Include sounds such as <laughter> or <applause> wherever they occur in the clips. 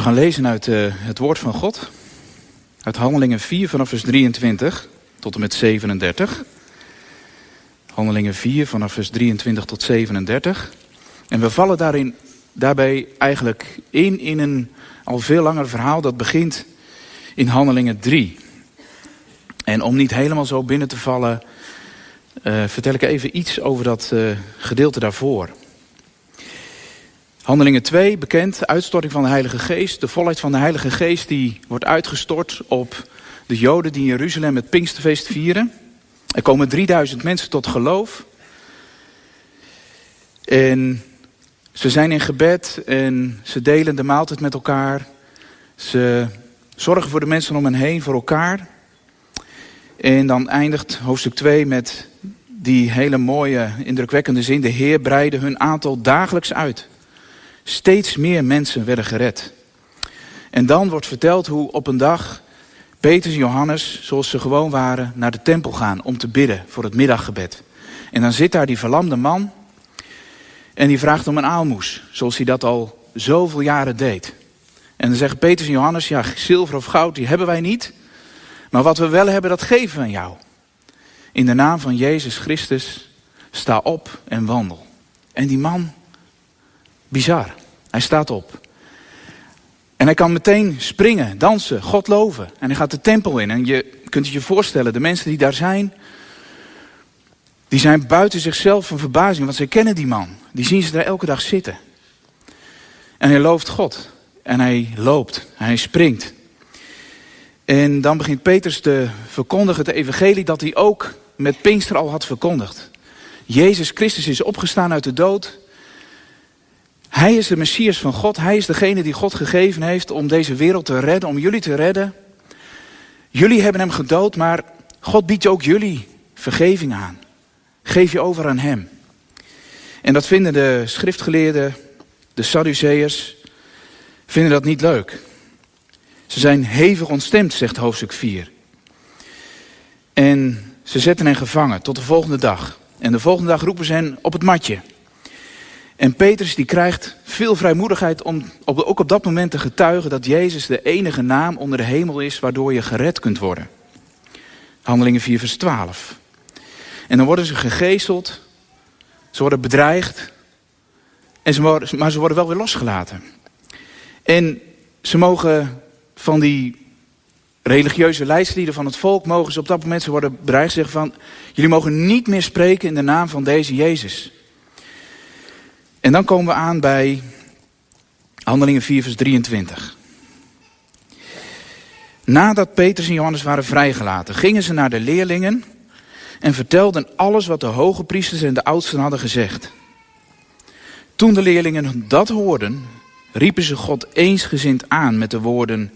We gaan lezen uit uh, het woord van God. Uit Handelingen 4 vanaf vers 23 tot en met 37. Handelingen 4 vanaf vers 23 tot 37. En we vallen daarin, daarbij eigenlijk in in een al veel langer verhaal dat begint in Handelingen 3. En om niet helemaal zo binnen te vallen, uh, vertel ik even iets over dat uh, gedeelte daarvoor. Handelingen 2, bekend, uitstorting van de Heilige Geest. De volheid van de Heilige Geest die wordt uitgestort op de Joden die in Jeruzalem het Pinksterfeest vieren. Er komen 3000 mensen tot geloof. En ze zijn in gebed en ze delen de maaltijd met elkaar. Ze zorgen voor de mensen om hen heen, voor elkaar. En dan eindigt hoofdstuk 2 met die hele mooie, indrukwekkende zin. De Heer breidde hun aantal dagelijks uit. Steeds meer mensen werden gered. En dan wordt verteld hoe op een dag Petrus en Johannes, zoals ze gewoon waren, naar de tempel gaan om te bidden voor het middaggebed. En dan zit daar die verlamde man en die vraagt om een aalmoes, zoals hij dat al zoveel jaren deed. En dan zeggen Petrus en Johannes, ja, zilver of goud, die hebben wij niet. Maar wat we wel hebben, dat geven we aan jou. In de naam van Jezus Christus, sta op en wandel. En die man, bizar, hij staat op. En hij kan meteen springen, dansen, God loven. En hij gaat de tempel in. En je kunt je je voorstellen, de mensen die daar zijn... die zijn buiten zichzelf van verbazing, want zij kennen die man. Die zien ze daar elke dag zitten. En hij looft God. En hij loopt. En hij springt. En dan begint Petrus te verkondigen, het evangelie... dat hij ook met Pinkster al had verkondigd. Jezus Christus is opgestaan uit de dood... Hij is de Messias van God. Hij is degene die God gegeven heeft om deze wereld te redden, om jullie te redden. Jullie hebben hem gedood, maar God biedt ook jullie vergeving aan. Geef je over aan hem. En dat vinden de schriftgeleerden, de Sadduceërs, vinden dat niet leuk. Ze zijn hevig ontstemd, zegt hoofdstuk 4. En ze zetten hen gevangen tot de volgende dag. En de volgende dag roepen ze hen op het matje. En Petrus die krijgt veel vrijmoedigheid om op, ook op dat moment te getuigen dat Jezus de enige naam onder de hemel is waardoor je gered kunt worden. Handelingen 4 vers 12. En dan worden ze gegezeld, ze worden bedreigd, en ze worden, maar ze worden wel weer losgelaten. En ze mogen van die religieuze leidslieden van het volk, mogen ze op dat moment, ze worden bedreigd, zeggen van, jullie mogen niet meer spreken in de naam van deze Jezus. En dan komen we aan bij Handelingen 4, vers 23. Nadat Petrus en Johannes waren vrijgelaten, gingen ze naar de leerlingen en vertelden alles wat de hoge priesters en de oudsten hadden gezegd. Toen de leerlingen dat hoorden, riepen ze God eensgezind aan met de woorden: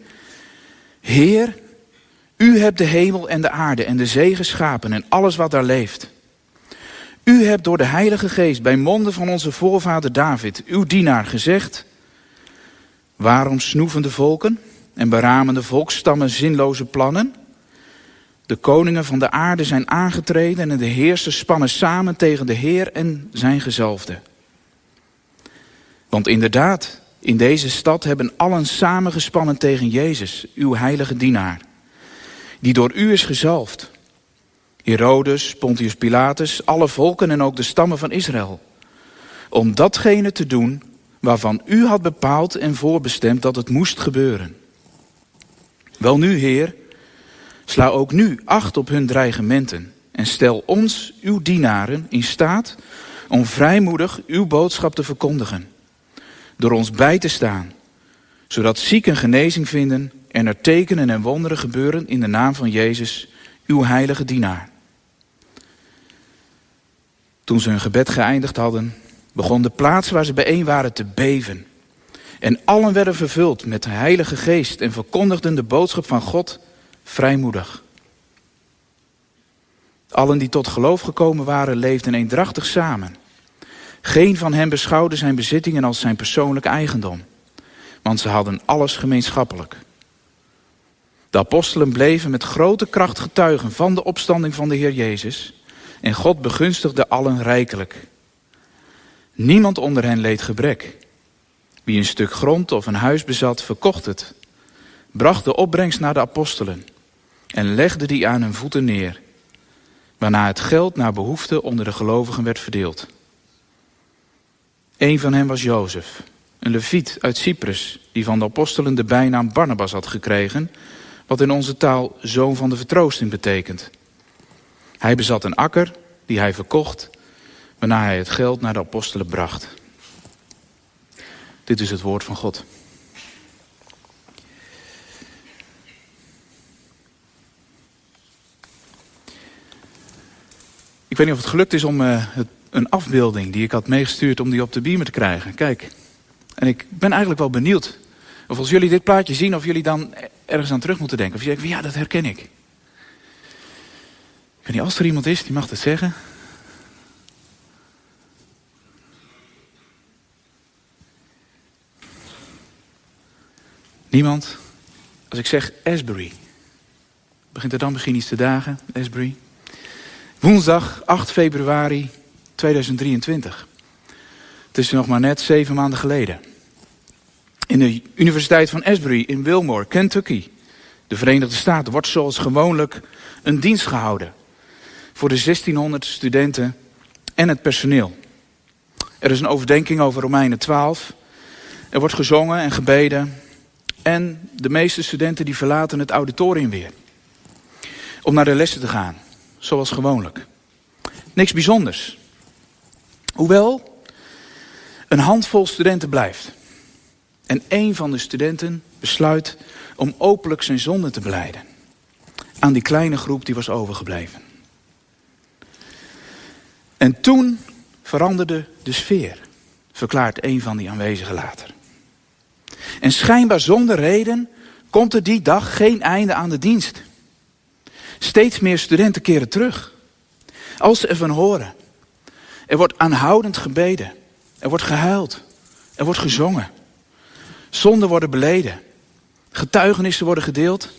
Heer, u hebt de hemel en de aarde en de zee geschapen en alles wat daar leeft. U hebt door de Heilige Geest bij monden van onze voorvader David, uw dienaar, gezegd... Waarom snoeven de volken en beramen de volksstammen zinloze plannen? De koningen van de aarde zijn aangetreden en de heersers spannen samen tegen de Heer en zijn gezalfde. Want inderdaad, in deze stad hebben allen samengespannen tegen Jezus, uw heilige dienaar, die door u is gezalfd Herodes, Pontius Pilatus, alle volken en ook de stammen van Israël. Om datgene te doen waarvan u had bepaald en voorbestemd dat het moest gebeuren. Wel nu, Heer, sla ook nu acht op hun dreigementen en stel ons, uw dienaren, in staat om vrijmoedig uw boodschap te verkondigen. Door ons bij te staan, zodat zieken genezing vinden en er tekenen en wonderen gebeuren in de naam van Jezus, uw heilige dienaar. Toen ze hun gebed geëindigd hadden, begon de plaats waar ze bijeen waren te beven. En allen werden vervuld met de Heilige Geest en verkondigden de boodschap van God vrijmoedig. Allen die tot geloof gekomen waren, leefden eendrachtig samen. Geen van hen beschouwde zijn bezittingen als zijn persoonlijke eigendom, want ze hadden alles gemeenschappelijk. De apostelen bleven met grote kracht getuigen van de opstanding van de Heer Jezus en God begunstigde allen rijkelijk. Niemand onder hen leed gebrek. Wie een stuk grond of een huis bezat, verkocht het, bracht de opbrengst naar de apostelen en legde die aan hun voeten neer, waarna het geld naar behoefte onder de gelovigen werd verdeeld. Een van hen was Jozef, een leviet uit Cyprus, die van de apostelen de bijnaam Barnabas had gekregen, wat in onze taal zoon van de vertroosting betekent. Hij bezat een akker die hij verkocht, waarna hij het geld naar de apostelen bracht. Dit is het woord van God. Ik weet niet of het gelukt is om uh, het, een afbeelding die ik had meegestuurd om die op de beamer te krijgen. Kijk, en ik ben eigenlijk wel benieuwd of als jullie dit plaatje zien of jullie dan ergens aan terug moeten denken. Of je denkt, ja dat herken ik. Ik weet niet, als er iemand is die mag het zeggen. Niemand? Als ik zeg Asbury, begint er dan misschien iets te dagen, Asbury? Woensdag 8 februari 2023. Het is nog maar net zeven maanden geleden. In de Universiteit van Asbury in Wilmore, Kentucky, de Verenigde Staten, wordt zoals gewoonlijk een dienst gehouden voor de 1600 studenten en het personeel. Er is een overdenking over Romeinen 12. Er wordt gezongen en gebeden. En de meeste studenten die verlaten het auditorium weer. Om naar de lessen te gaan, zoals gewoonlijk. Niks bijzonders. Hoewel, een handvol studenten blijft. En een van de studenten besluit om openlijk zijn zonde te beleiden. Aan die kleine groep die was overgebleven. En toen veranderde de sfeer, verklaart een van die aanwezigen later. En schijnbaar zonder reden komt er die dag geen einde aan de dienst. Steeds meer studenten keren terug. Als ze ervan horen. Er wordt aanhoudend gebeden. Er wordt gehuild. Er wordt gezongen. Zonden worden beleden. Getuigenissen worden gedeeld.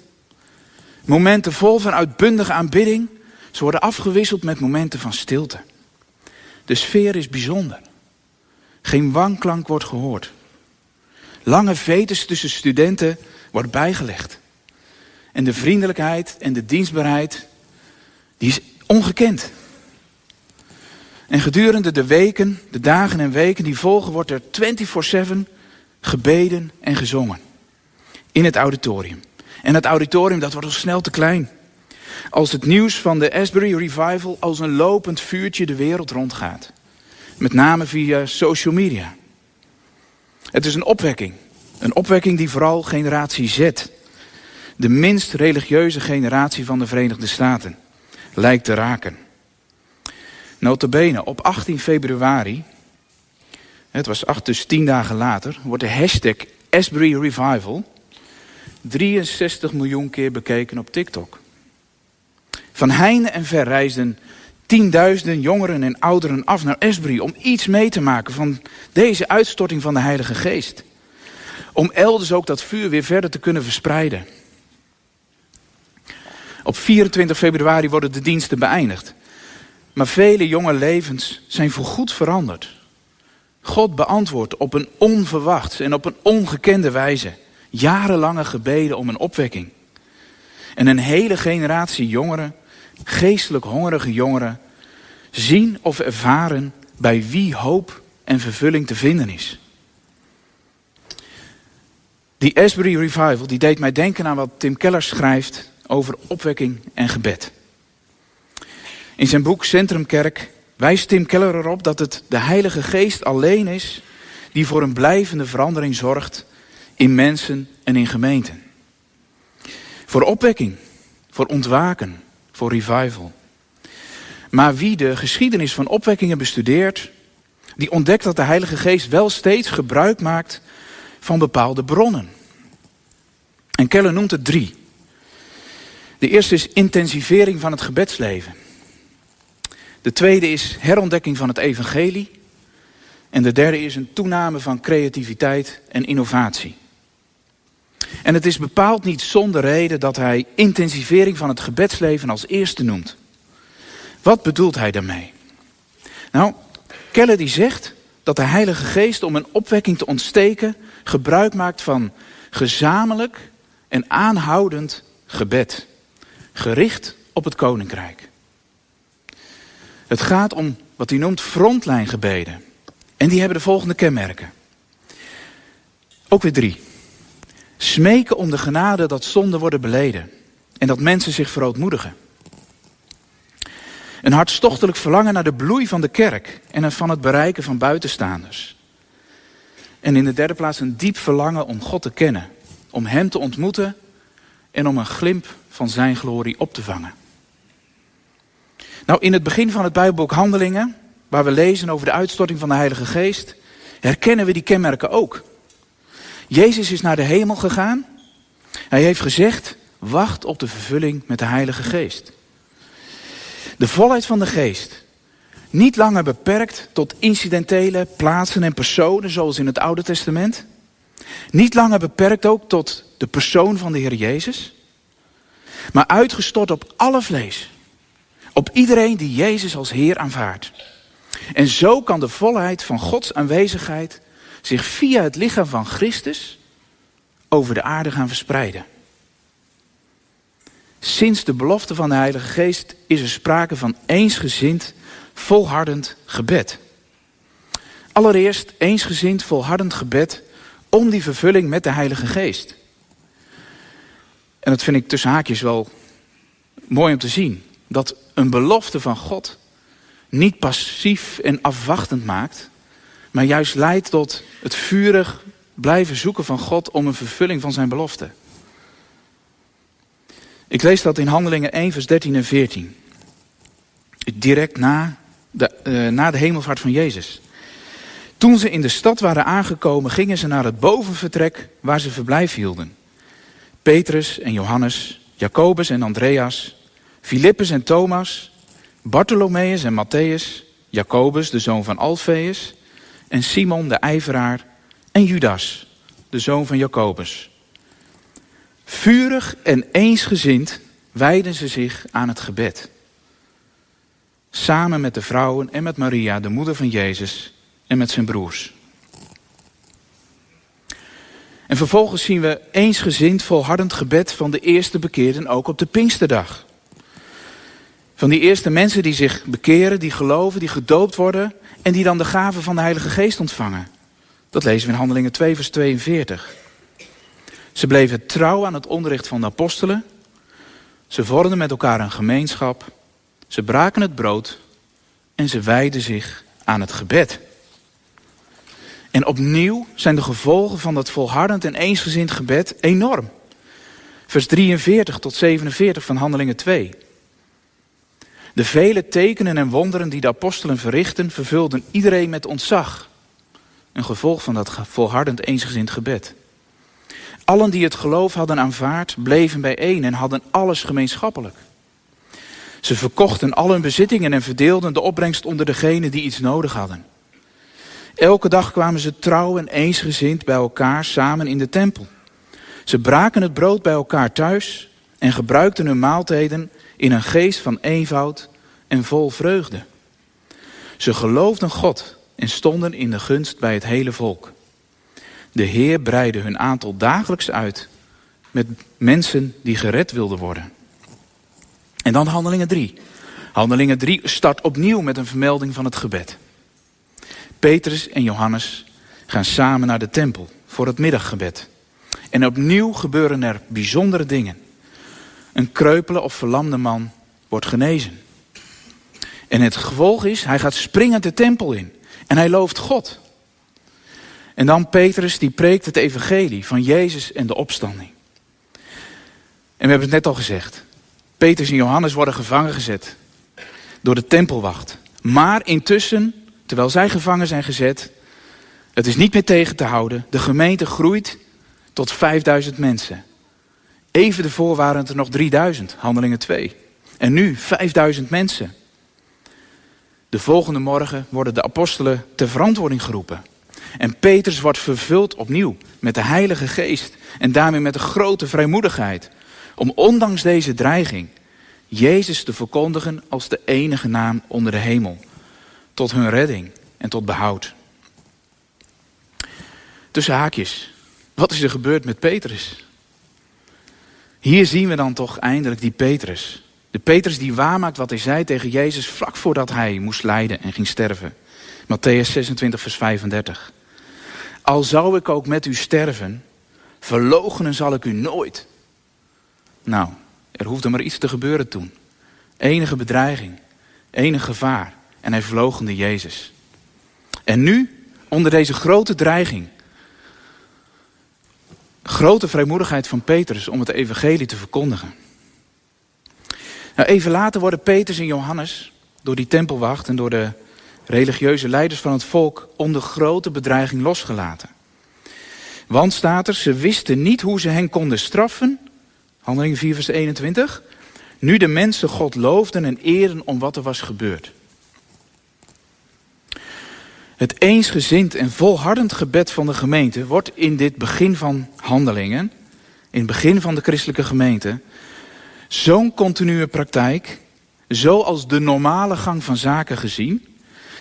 Momenten vol van uitbundige aanbidding. Ze worden afgewisseld met momenten van stilte. De sfeer is bijzonder. Geen wanklank wordt gehoord. Lange vetes tussen studenten wordt bijgelegd. En de vriendelijkheid en de dienstbaarheid, die is ongekend. En gedurende de weken, de dagen en weken die volgen, wordt er 24-7 gebeden en gezongen. In het auditorium. En het auditorium, dat wordt al snel te klein. Als het nieuws van de Asbury Revival als een lopend vuurtje de wereld rondgaat. Met name via social media. Het is een opwekking. Een opwekking die vooral generatie Z, de minst religieuze generatie van de Verenigde Staten, lijkt te raken. Notabene, op 18 februari, het was acht, dus tien dagen later, wordt de hashtag Asbury Revival 63 miljoen keer bekeken op TikTok. Van heinde en ver reisden tienduizenden jongeren en ouderen af naar Esbury om iets mee te maken van deze uitstorting van de Heilige Geest. Om elders ook dat vuur weer verder te kunnen verspreiden. Op 24 februari worden de diensten beëindigd. Maar vele jonge levens zijn voorgoed veranderd. God beantwoordt op een onverwacht en op een ongekende wijze jarenlange gebeden om een opwekking. En een hele generatie jongeren geestelijk hongerige jongeren zien of ervaren bij wie hoop en vervulling te vinden is. Die Asbury Revival die deed mij denken aan wat Tim Keller schrijft over opwekking en gebed. In zijn boek Centrumkerk wijst Tim Keller erop dat het de Heilige Geest alleen is die voor een blijvende verandering zorgt in mensen en in gemeenten. Voor opwekking, voor ontwaken, voor revival. Maar wie de geschiedenis van opwekkingen bestudeert, die ontdekt dat de Heilige Geest wel steeds gebruik maakt van bepaalde bronnen. En Keller noemt er drie. De eerste is intensivering van het gebedsleven. De tweede is herontdekking van het evangelie. En de derde is een toename van creativiteit en innovatie. En het is bepaald niet zonder reden dat hij intensivering van het gebedsleven als eerste noemt. Wat bedoelt hij daarmee? Nou, Keller die zegt dat de Heilige Geest om een opwekking te ontsteken gebruik maakt van gezamenlijk en aanhoudend gebed, gericht op het koninkrijk. Het gaat om wat hij noemt frontlijngebeden. En die hebben de volgende kenmerken. Ook weer drie. Smeken om de genade dat zonden worden beleden. En dat mensen zich verootmoedigen. Een hartstochtelijk verlangen naar de bloei van de kerk en van het bereiken van buitenstaanders. En in de derde plaats een diep verlangen om God te kennen, om Hem te ontmoeten en om een glimp van Zijn glorie op te vangen. Nou, in het begin van het Bijbelboek Handelingen, waar we lezen over de uitstorting van de Heilige Geest, herkennen we die kenmerken ook. Jezus is naar de hemel gegaan. Hij heeft gezegd, wacht op de vervulling met de Heilige Geest. De volheid van de geest. Niet langer beperkt tot incidentele plaatsen en personen zoals in het Oude Testament. Niet langer beperkt ook tot de persoon van de Heer Jezus. Maar uitgestort op alle vlees. Op iedereen die Jezus als Heer aanvaardt. En zo kan de volheid van Gods aanwezigheid zich via het lichaam van Christus over de aarde gaan verspreiden. Sinds de belofte van de Heilige Geest is er sprake van eensgezind, volhardend gebed. Allereerst eensgezind, volhardend gebed om die vervulling met de Heilige Geest. En dat vind ik tussen haakjes wel mooi om te zien. Dat een belofte van God niet passief en afwachtend maakt, maar juist leidt tot het vurig blijven zoeken van God om een vervulling van zijn belofte. Ik lees dat in Handelingen 1, vers 13 en 14. Direct na de, uh, na de hemelvaart van Jezus. Toen ze in de stad waren aangekomen, gingen ze naar het bovenvertrek waar ze verblijf hielden. Petrus en Johannes, Jacobus en Andreas, Filippus en Thomas, Bartholomeus en Matthäus, Jacobus, de zoon van Alfeus, en Simon de ijveraar, en Judas, de zoon van Jacobus. Vurig en eensgezind wijden ze zich aan het gebed. Samen met de vrouwen en met Maria, de moeder van Jezus, en met zijn broers. En vervolgens zien we eensgezind volhardend gebed van de eerste bekeerden ook op de Pinksterdag. Van die eerste mensen die zich bekeren, die geloven, die gedoopt worden en die dan de gave van de Heilige Geest ontvangen. Dat lezen we in Handelingen 2, vers 42. Ze bleven trouw aan het onderricht van de apostelen. Ze vormden met elkaar een gemeenschap. Ze braken het brood en ze wijden zich aan het gebed. En opnieuw zijn de gevolgen van dat volhardend en eensgezind gebed enorm. Vers 43 tot 47 van Handelingen 2. De vele tekenen en wonderen die de apostelen verrichten, vervulden iedereen met ontzag. Een gevolg van dat volhardend eensgezind gebed. Allen die het geloof hadden aanvaard, bleven bijeen en hadden alles gemeenschappelijk. Ze verkochten al hun bezittingen en verdeelden de opbrengst onder degenen die iets nodig hadden. Elke dag kwamen ze trouw en eensgezind bij elkaar samen in de tempel. Ze braken het brood bij elkaar thuis en gebruikten hun maaltijden in een geest van eenvoud en vol vreugde. Ze geloofden God en stonden in de gunst bij het hele volk. De Heer breidde hun aantal dagelijks uit met mensen die gered wilden worden. En dan handelingen 3. Handelingen 3 start opnieuw met een vermelding van het gebed. Petrus en Johannes gaan samen naar de tempel voor het middaggebed. En opnieuw gebeuren er bijzondere dingen. Een kreupele of verlamde man wordt genezen. En het gevolg is, hij gaat springend de tempel in. En hij looft God. En dan Petrus, die preekt het evangelie van Jezus en de opstanding. En we hebben het net al gezegd. Petrus en Johannes worden gevangen gezet door de tempelwacht. Maar intussen, terwijl zij gevangen zijn gezet, het is niet meer tegen te houden. De gemeente groeit tot 5000 mensen. Even ervoor waren er nog 3000, handelingen 2. En nu 5000 mensen. De volgende morgen worden de apostelen ter verantwoording geroepen. En Petrus wordt vervuld opnieuw met de Heilige Geest en daarmee met een grote vrijmoedigheid. Om ondanks deze dreiging Jezus te verkondigen als de enige naam onder de hemel. Tot hun redding en tot behoud. tussen haakjes. Wat is er gebeurd met Petrus? Hier zien we dan toch eindelijk die Petrus. De Petrus die waarmaakt wat hij zei tegen Jezus vlak voordat hij moest lijden en ging sterven. Matthäus 26, vers 35. Al zou ik ook met u sterven, verloochenen zal ik u nooit. Nou, er hoefde maar iets te gebeuren toen. Enige bedreiging, enig gevaar. En hij verloochende Jezus. En nu, onder deze grote dreiging, grote vrijmoedigheid van Petrus om het evangelie te verkondigen. Nou, even later worden Petrus en Johannes door die tempelwacht en door de religieuze leiders van het volk onder grote bedreiging losgelaten. Want staat er, ze wisten niet hoe ze hen konden straffen. Handelingen 4 vers 21. Nu de mensen God loofden en eren om wat er was gebeurd. Het eensgezind en volhardend gebed van de gemeente wordt in dit begin van handelingen, in het begin van de christelijke gemeente, zo'n continue praktijk, zo als de normale gang van zaken gezien,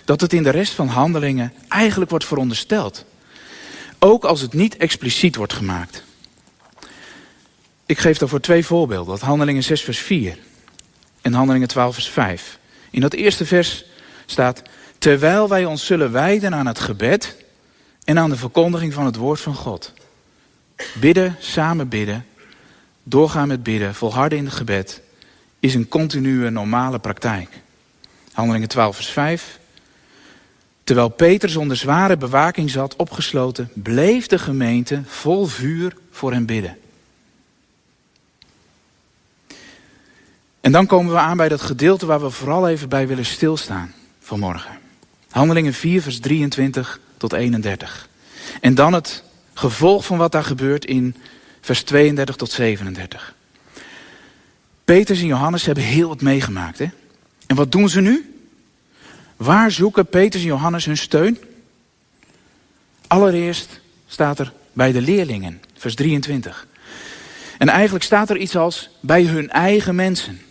dat het in de rest van handelingen eigenlijk wordt verondersteld. Ook als het niet expliciet wordt gemaakt. Ik geef daarvoor twee voorbeelden. Dat handelingen 6 vers 4 en handelingen 12 vers 5. In dat eerste vers staat, terwijl wij ons zullen wijden aan het gebed en aan de verkondiging van het woord van God. Bidden, samen bidden, doorgaan met bidden, volharden in het gebed, is een continue normale praktijk. Handelingen 12 vers 5. Terwijl Petrus onder zware bewaking zat, opgesloten, bleef de gemeente vol vuur voor hem bidden. En dan komen we aan bij dat gedeelte waar we vooral even bij willen stilstaan vanmorgen. Handelingen 4, vers 23 tot 31. En dan het gevolg van wat daar gebeurt in vers 32 tot 37. Petrus en Johannes hebben heel wat meegemaakt. Hè? En wat doen ze nu? Waar zoeken Petrus en Johannes hun steun? Allereerst staat er bij de leerlingen, vers 23. En eigenlijk staat er iets als bij hun eigen mensen.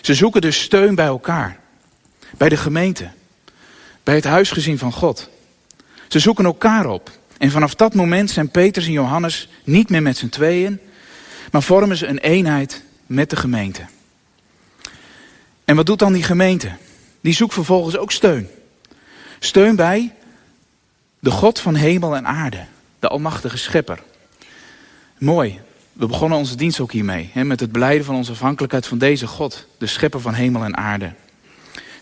Ze zoeken dus steun bij elkaar, bij de gemeente, bij het huisgezin van God. Ze zoeken elkaar op. En vanaf dat moment zijn Petrus en Johannes niet meer met z'n tweeën, maar vormen ze een eenheid met de gemeente. En wat doet dan die gemeente? Die zoekt vervolgens ook steun. Steun bij de God van hemel en aarde, de Almachtige Schepper. Mooi, we begonnen onze dienst ook hiermee, hè, met het beleiden van onze afhankelijkheid van deze God, de Schepper van hemel en aarde.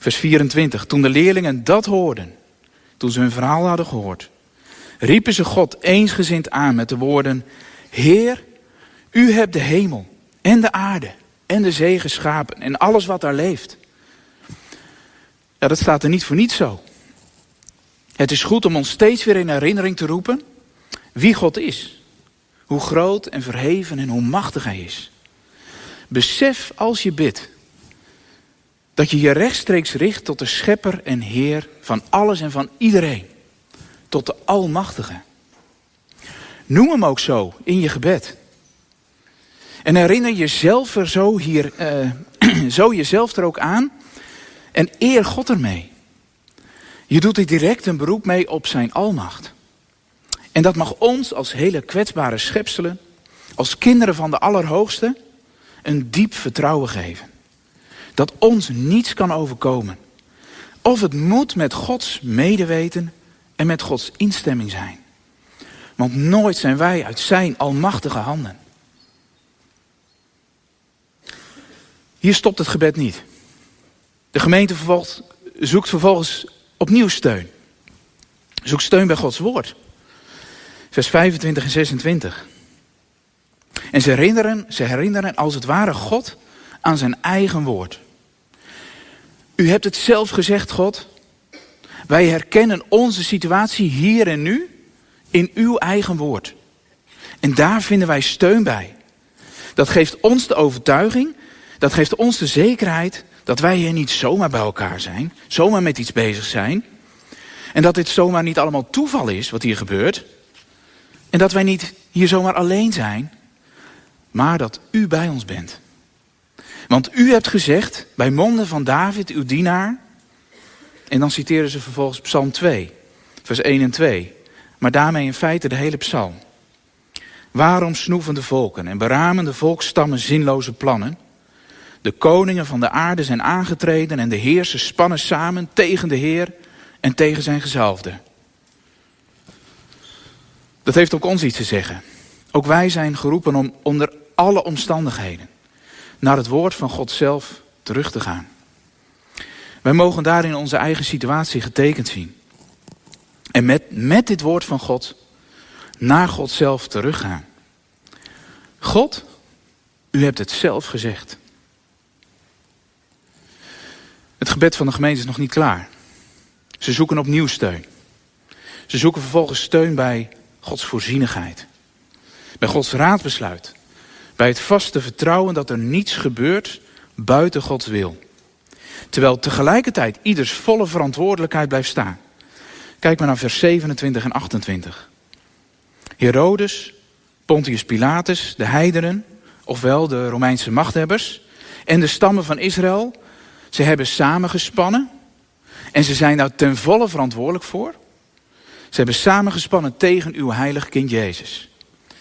Vers 24, toen de leerlingen dat hoorden, toen ze hun verhaal hadden gehoord, riepen ze God eensgezind aan met de woorden, Heer, u hebt de hemel en de aarde en de zee geschapen en alles wat daar leeft. Ja, dat staat er niet voor niets zo. Het is goed om ons steeds weer in herinnering te roepen wie God is. Hoe groot en verheven en hoe machtig Hij is. Besef als je bidt dat je je rechtstreeks richt tot de schepper en heer van alles en van iedereen. Tot de Almachtige. Noem hem ook zo in je gebed. En herinner jezelf er zo, hier, uh, <clears throat> zo jezelf er ook aan en eer God ermee. Je doet er direct een beroep mee op zijn almacht. En dat mag ons als hele kwetsbare schepselen, als kinderen van de Allerhoogste, een diep vertrouwen geven. Dat ons niets kan overkomen. Of het moet met Gods medeweten en met Gods instemming zijn. Want nooit zijn wij uit zijn almachtige handen. Hier stopt het gebed niet. De gemeente zoekt vervolgens opnieuw steun. Zoekt steun bij Gods woord. Vers 25 en 26. En ze herinneren, ze herinneren als het ware God aan zijn eigen woord. U hebt het zelf gezegd, God. Wij herkennen onze situatie hier en nu in uw eigen woord. En daar vinden wij steun bij. Dat geeft ons de overtuiging, dat geeft ons de zekerheid dat wij hier niet zomaar bij elkaar zijn, zomaar met iets bezig zijn. En dat dit zomaar niet allemaal toeval is wat hier gebeurt. En dat wij niet hier zomaar alleen zijn, maar dat u bij ons bent. Want u hebt gezegd, bij monden van David, uw dienaar. En dan citeren ze vervolgens Psalm 2, vers 1 en 2. maar daarmee in feite de hele psalm. Waarom snoeven de volken en beramen de volkstammen zinloze plannen? De koningen van de aarde zijn aangetreden en de heersers spannen samen tegen de Heer en tegen zijn gezalfde. Dat heeft ook ons iets te zeggen. Ook wij zijn geroepen om onder alle omstandigheden naar het woord van God zelf terug te gaan. Wij mogen daarin onze eigen situatie getekend zien. En met, met dit woord van God naar God zelf teruggaan. God, u hebt het zelf gezegd. Het gebed van de gemeente is nog niet klaar. Ze zoeken opnieuw steun. Ze zoeken vervolgens steun bij Gods voorzienigheid. Bij Gods raadbesluit. Bij het vaste vertrouwen dat er niets gebeurt buiten Gods wil. Terwijl tegelijkertijd ieders volle verantwoordelijkheid blijft staan. Kijk maar naar vers 27 en 28. Herodes, Pontius Pilatus, de heidenen, ofwel de Romeinse machthebbers en de stammen van Israël, ze hebben samengespannen en ze zijn daar ten volle verantwoordelijk voor. Ze hebben samengespannen tegen uw heilige kind Jezus.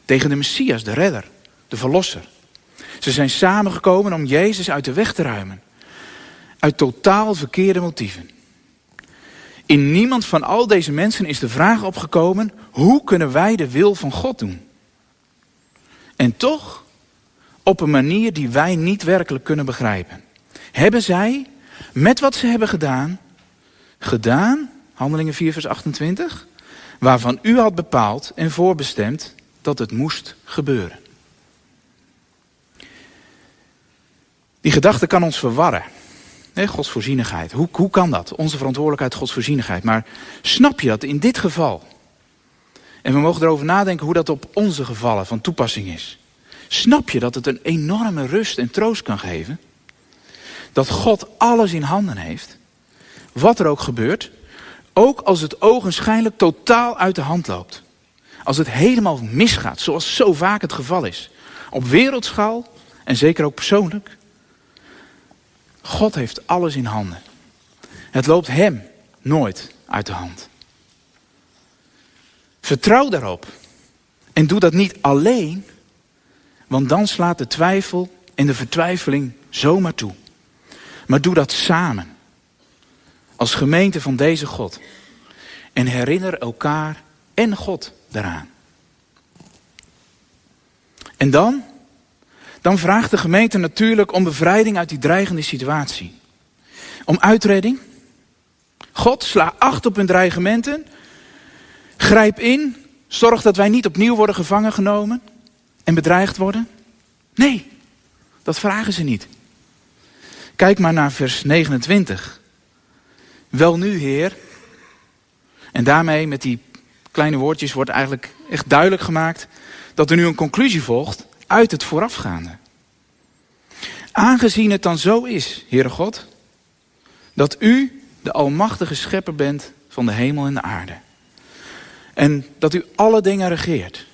Tegen de Messias, de redder, de verlosser. Ze zijn samengekomen om Jezus uit de weg te ruimen. Uit totaal verkeerde motieven. In niemand van al deze mensen is de vraag opgekomen: hoe kunnen wij de wil van God doen? En toch op een manier die wij niet werkelijk kunnen begrijpen. Hebben zij met wat ze hebben gedaan, gedaan, Handelingen 4, vers 28, waarvan u had bepaald en voorbestemd dat het moest gebeuren. Die gedachte kan ons verwarren. Nee, Gods voorzienigheid. Hoe, hoe kan dat? Onze verantwoordelijkheid, Gods voorzienigheid. Maar snap je dat in dit geval? En we mogen erover nadenken hoe dat op onze gevallen van toepassing is. Snap je dat het een enorme rust en troost kan geven? Dat God alles in handen heeft. Wat er ook gebeurt. Ook als het ogenschijnlijk totaal uit de hand loopt. Als het helemaal misgaat, zoals zo vaak het geval is. Op wereldschaal en zeker ook persoonlijk. God heeft alles in handen. Het loopt hem nooit uit de hand. Vertrouw daarop. En doe dat niet alleen, want dan slaat de twijfel en de vertwijfeling zomaar toe. Maar doe dat samen. Als gemeente van deze God. En herinner elkaar en God daaraan. En dan? Dan vraagt de gemeente natuurlijk om bevrijding uit die dreigende situatie. Om uitredding. God, sla acht op hun dreigementen. Grijp in. Zorg dat wij niet opnieuw worden gevangen genomen en bedreigd worden. Nee, dat vragen ze niet. Kijk maar naar vers 29. Wel nu, Heer. En daarmee met die kleine woordjes wordt eigenlijk echt duidelijk gemaakt dat er nu een conclusie volgt uit het voorafgaande. Aangezien het dan zo is, Heere God, dat u de almachtige schepper bent van de hemel en de aarde. En dat u alle dingen regeert.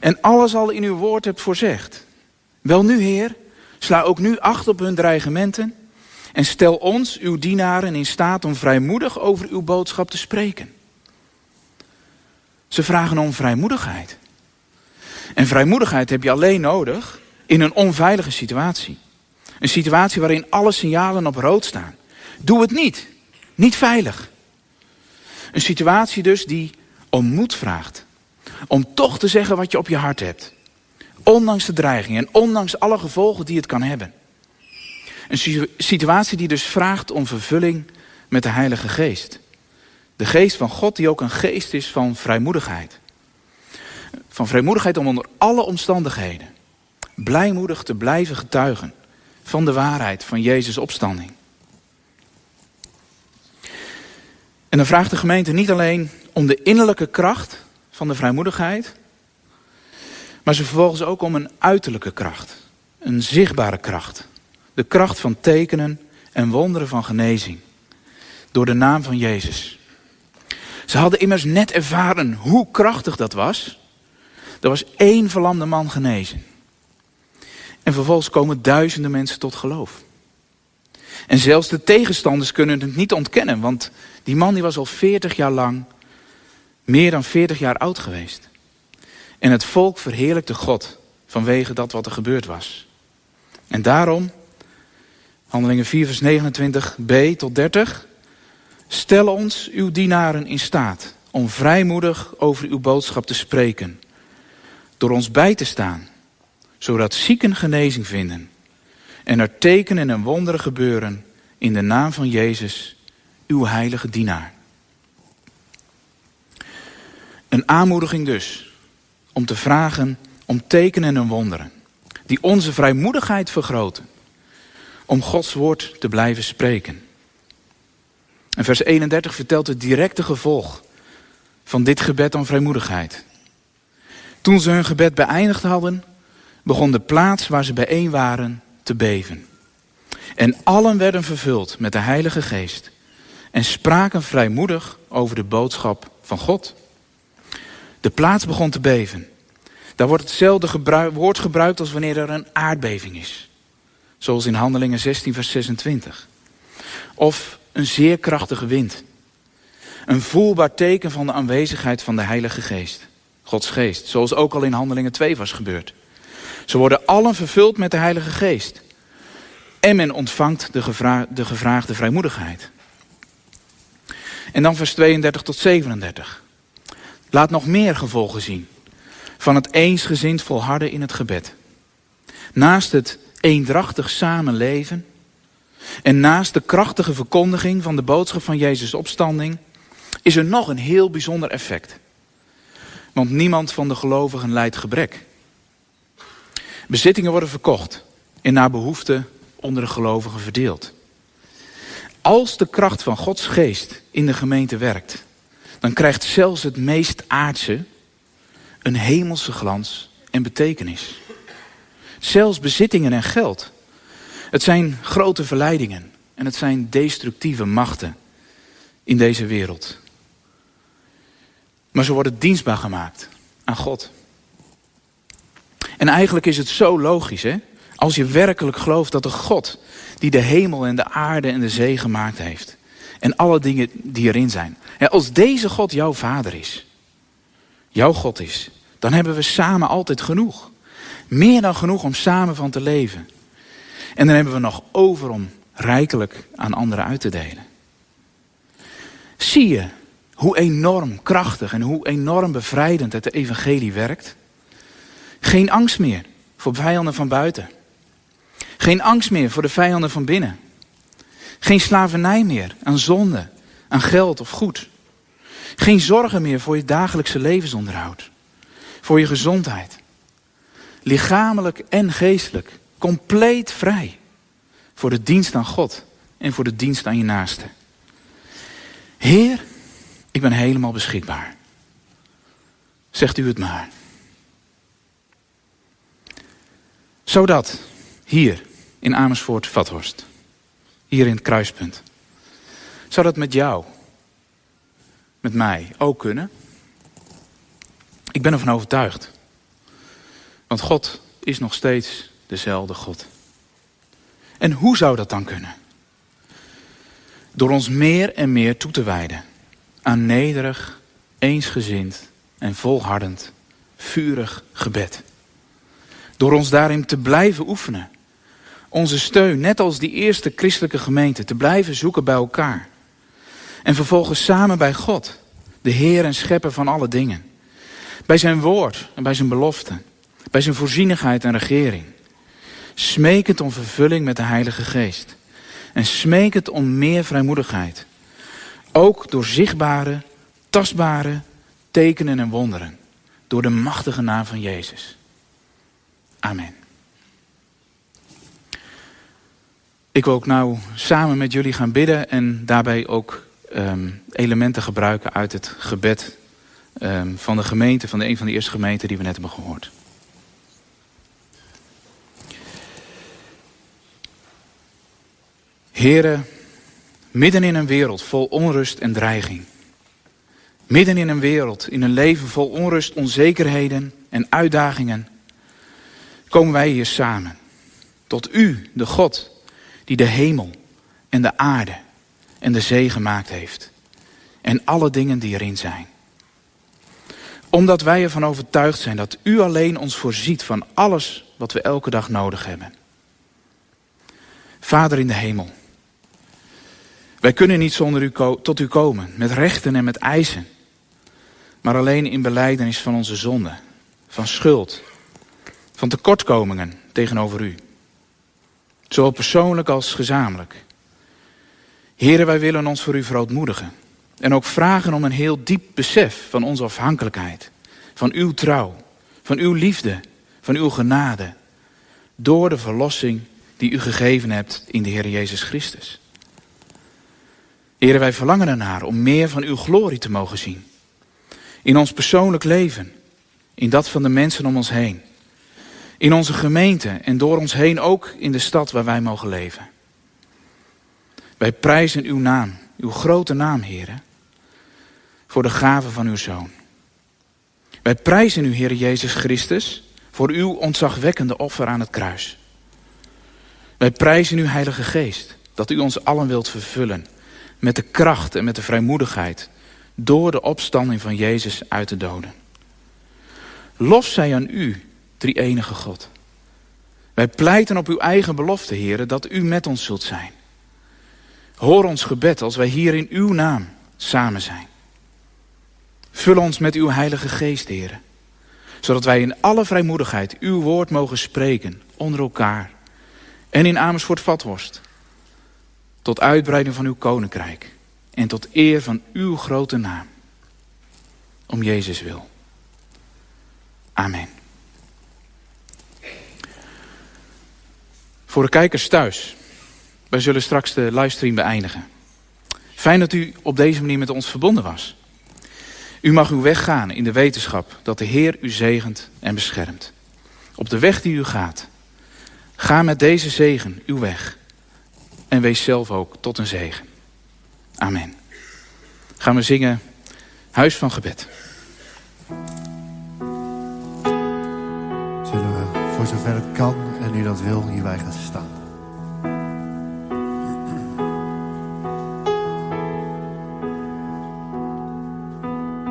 En alles al in uw woord hebt voorzegd. Wel nu, Heer, sla ook nu acht op hun dreigementen. En stel ons, uw dienaren, in staat om vrijmoedig over uw boodschap te spreken. Ze vragen om vrijmoedigheid. En vrijmoedigheid heb je alleen nodig in een onveilige situatie. Een situatie waarin alle signalen op rood staan. Doe het niet. Niet veilig. Een situatie dus die om moed vraagt. Om toch te zeggen wat je op je hart hebt. Ondanks de dreiging en ondanks alle gevolgen die het kan hebben. Een situatie die dus vraagt om vervulling met de Heilige Geest. De geest van God die ook een geest is van vrijmoedigheid. Van vrijmoedigheid om onder alle omstandigheden blijmoedig te blijven getuigen van de waarheid van Jezus' opstanding. En dan vraagt de gemeente niet alleen om de innerlijke kracht van de vrijmoedigheid, maar ze vervolgens ook om een uiterlijke kracht, een zichtbare kracht. De kracht van tekenen en wonderen van genezing. Door de naam van Jezus. Ze hadden immers net ervaren hoe krachtig dat was. Er was één verlamde man genezen. En vervolgens komen duizenden mensen tot geloof. En zelfs de tegenstanders kunnen het niet ontkennen, want die man die was al 40 jaar lang meer dan 40 jaar oud geweest. En het volk verheerlijkte God vanwege dat wat er gebeurd was. En daarom, handelingen 4 vers 29b tot 30, stel ons uw dienaren in staat om vrijmoedig over uw boodschap te spreken, door ons bij te staan, zodat zieken genezing vinden en er tekenen en wonderen gebeuren in de naam van Jezus, uw heilige dienaar. Een aanmoediging dus om te vragen om tekenen en wonderen die onze vrijmoedigheid vergroten om Gods woord te blijven spreken. En vers 31 vertelt het directe gevolg van dit gebed om vrijmoedigheid. Toen ze hun gebed beëindigd hadden, begon de plaats waar ze bijeen waren te beven. En allen werden vervuld met de Heilige Geest en spraken vrijmoedig over de boodschap van God. De plaats begon te beven. Daar wordt hetzelfde woord gebruikt als wanneer er een aardbeving is. Zoals in Handelingen 16, vers 26. Of een zeer krachtige wind. Een voelbaar teken van de aanwezigheid van de Heilige Geest. Gods Geest. Zoals ook al in Handelingen 2 was gebeurd. Ze worden allen vervuld met de Heilige Geest. En men ontvangt de, de gevraagde vrijmoedigheid. En dan vers 32 tot 37. Laat nog meer gevolgen zien van het eensgezind volharden in het gebed. Naast het eendrachtig samenleven en naast de krachtige verkondiging van de boodschap van Jezus' opstanding is er nog een heel bijzonder effect. Want niemand van de gelovigen lijdt gebrek. Bezittingen worden verkocht en naar behoefte onder de gelovigen verdeeld. Als de kracht van Gods geest in de gemeente werkt, dan krijgt zelfs het meest aardse een hemelse glans en betekenis. Zelfs bezittingen en geld. Het zijn grote verleidingen en het zijn destructieve machten in deze wereld. Maar ze worden dienstbaar gemaakt aan God. En eigenlijk is het zo logisch, hè? Als je werkelijk gelooft dat de God die de hemel en de aarde en de zee gemaakt heeft. En alle dingen die erin zijn. Als deze God jouw vader is. Jouw God is. Dan hebben we samen altijd genoeg. Meer dan genoeg om samen van te leven. En dan hebben we nog over om rijkelijk aan anderen uit te delen. Zie je hoe enorm krachtig en hoe enorm bevrijdend het evangelie werkt? Geen angst meer voor vijanden van buiten. Geen angst meer voor de vijanden van binnen. Geen slavernij meer aan zonde, aan geld of goed. Geen zorgen meer voor je dagelijkse levensonderhoud. Voor je gezondheid. Lichamelijk en geestelijk. Compleet vrij. Voor de dienst aan God en voor de dienst aan je naaste. Heer, ik ben helemaal beschikbaar. Zegt u het maar. Zodat hier in Amersfoort Vathorst, hier in het kruispunt, zou dat met jou, met mij ook kunnen? Ik ben ervan overtuigd. Want God is nog steeds dezelfde God. En hoe zou dat dan kunnen? Door ons meer en meer toe te wijden aan nederig, eensgezind en volhardend, vurig gebed. Door ons daarin te blijven oefenen. Onze steun, net als die eerste christelijke gemeente, te blijven zoeken bij elkaar. En vervolgens samen bij God, de Heer en Schepper van alle dingen. Bij zijn woord en bij zijn belofte. Bij zijn voorzienigheid en regering. Smekend om vervulling met de Heilige Geest. En smekend om meer vrijmoedigheid. Ook door zichtbare, tastbare tekenen en wonderen. Door de machtige naam van Jezus. Amen. Ik wil ook nou samen met jullie gaan bidden en daarbij ook um, elementen gebruiken uit het gebed um, van de gemeente, van de een van de eerste gemeenten die we net hebben gehoord. Heren, midden in een wereld vol onrust en dreiging. Midden in een wereld, in een leven vol onrust, onzekerheden en uitdagingen komen wij hier samen. Tot u, de God, die de hemel en de aarde en de zee gemaakt heeft. En alle dingen die erin zijn. Omdat wij ervan overtuigd zijn dat u alleen ons voorziet van alles wat we elke dag nodig hebben. Vader in de hemel. Wij kunnen niet zonder u tot u komen, met rechten en met eisen. Maar alleen in beleidenis van onze zonde, van schuld, van tekortkomingen tegenover u. Zowel persoonlijk als gezamenlijk. Heren, wij willen ons voor u verootmoedigen. En ook vragen om een heel diep besef van onze afhankelijkheid. Van uw trouw, van uw liefde, van uw genade. Door de verlossing die u gegeven hebt in de Heer Jezus Christus. Heren, wij verlangen ernaar om meer van uw glorie te mogen zien. In ons persoonlijk leven, in dat van de mensen om ons heen. In onze gemeente en door ons heen ook in de stad waar wij mogen leven. Wij prijzen uw naam, uw grote naam, heren, voor de gave van uw Zoon. Wij prijzen u, Heer Jezus Christus, voor uw ontzagwekkende offer aan het kruis. Wij prijzen uw Heilige Geest, dat u ons allen wilt vervullen met de kracht en met de vrijmoedigheid door de opstanding van Jezus uit de doden. Lof zij aan u, drie enige God. Wij pleiten op uw eigen belofte, heren, dat u met ons zult zijn. Hoor ons gebed als wij hier in uw naam samen zijn. Vul ons met uw heilige geest, heren. Zodat wij in alle vrijmoedigheid uw woord mogen spreken onder elkaar. En in Amersfoort Vathorst. Tot uitbreiding van uw koninkrijk. En tot eer van uw grote naam. Om Jezus wil. Amen. Voor de kijkers thuis. Wij zullen straks de livestream beëindigen. Fijn dat u op deze manier met ons verbonden was. U mag uw weg gaan in de wetenschap dat de Heer u zegent en beschermt. Op de weg die u gaat. Ga met deze zegen uw weg. En wees zelf ook tot een zegen. Amen. Gaan we zingen Huis van Gebed. Zullen we voor zover het kan en u dat wil hierbij gaan staan.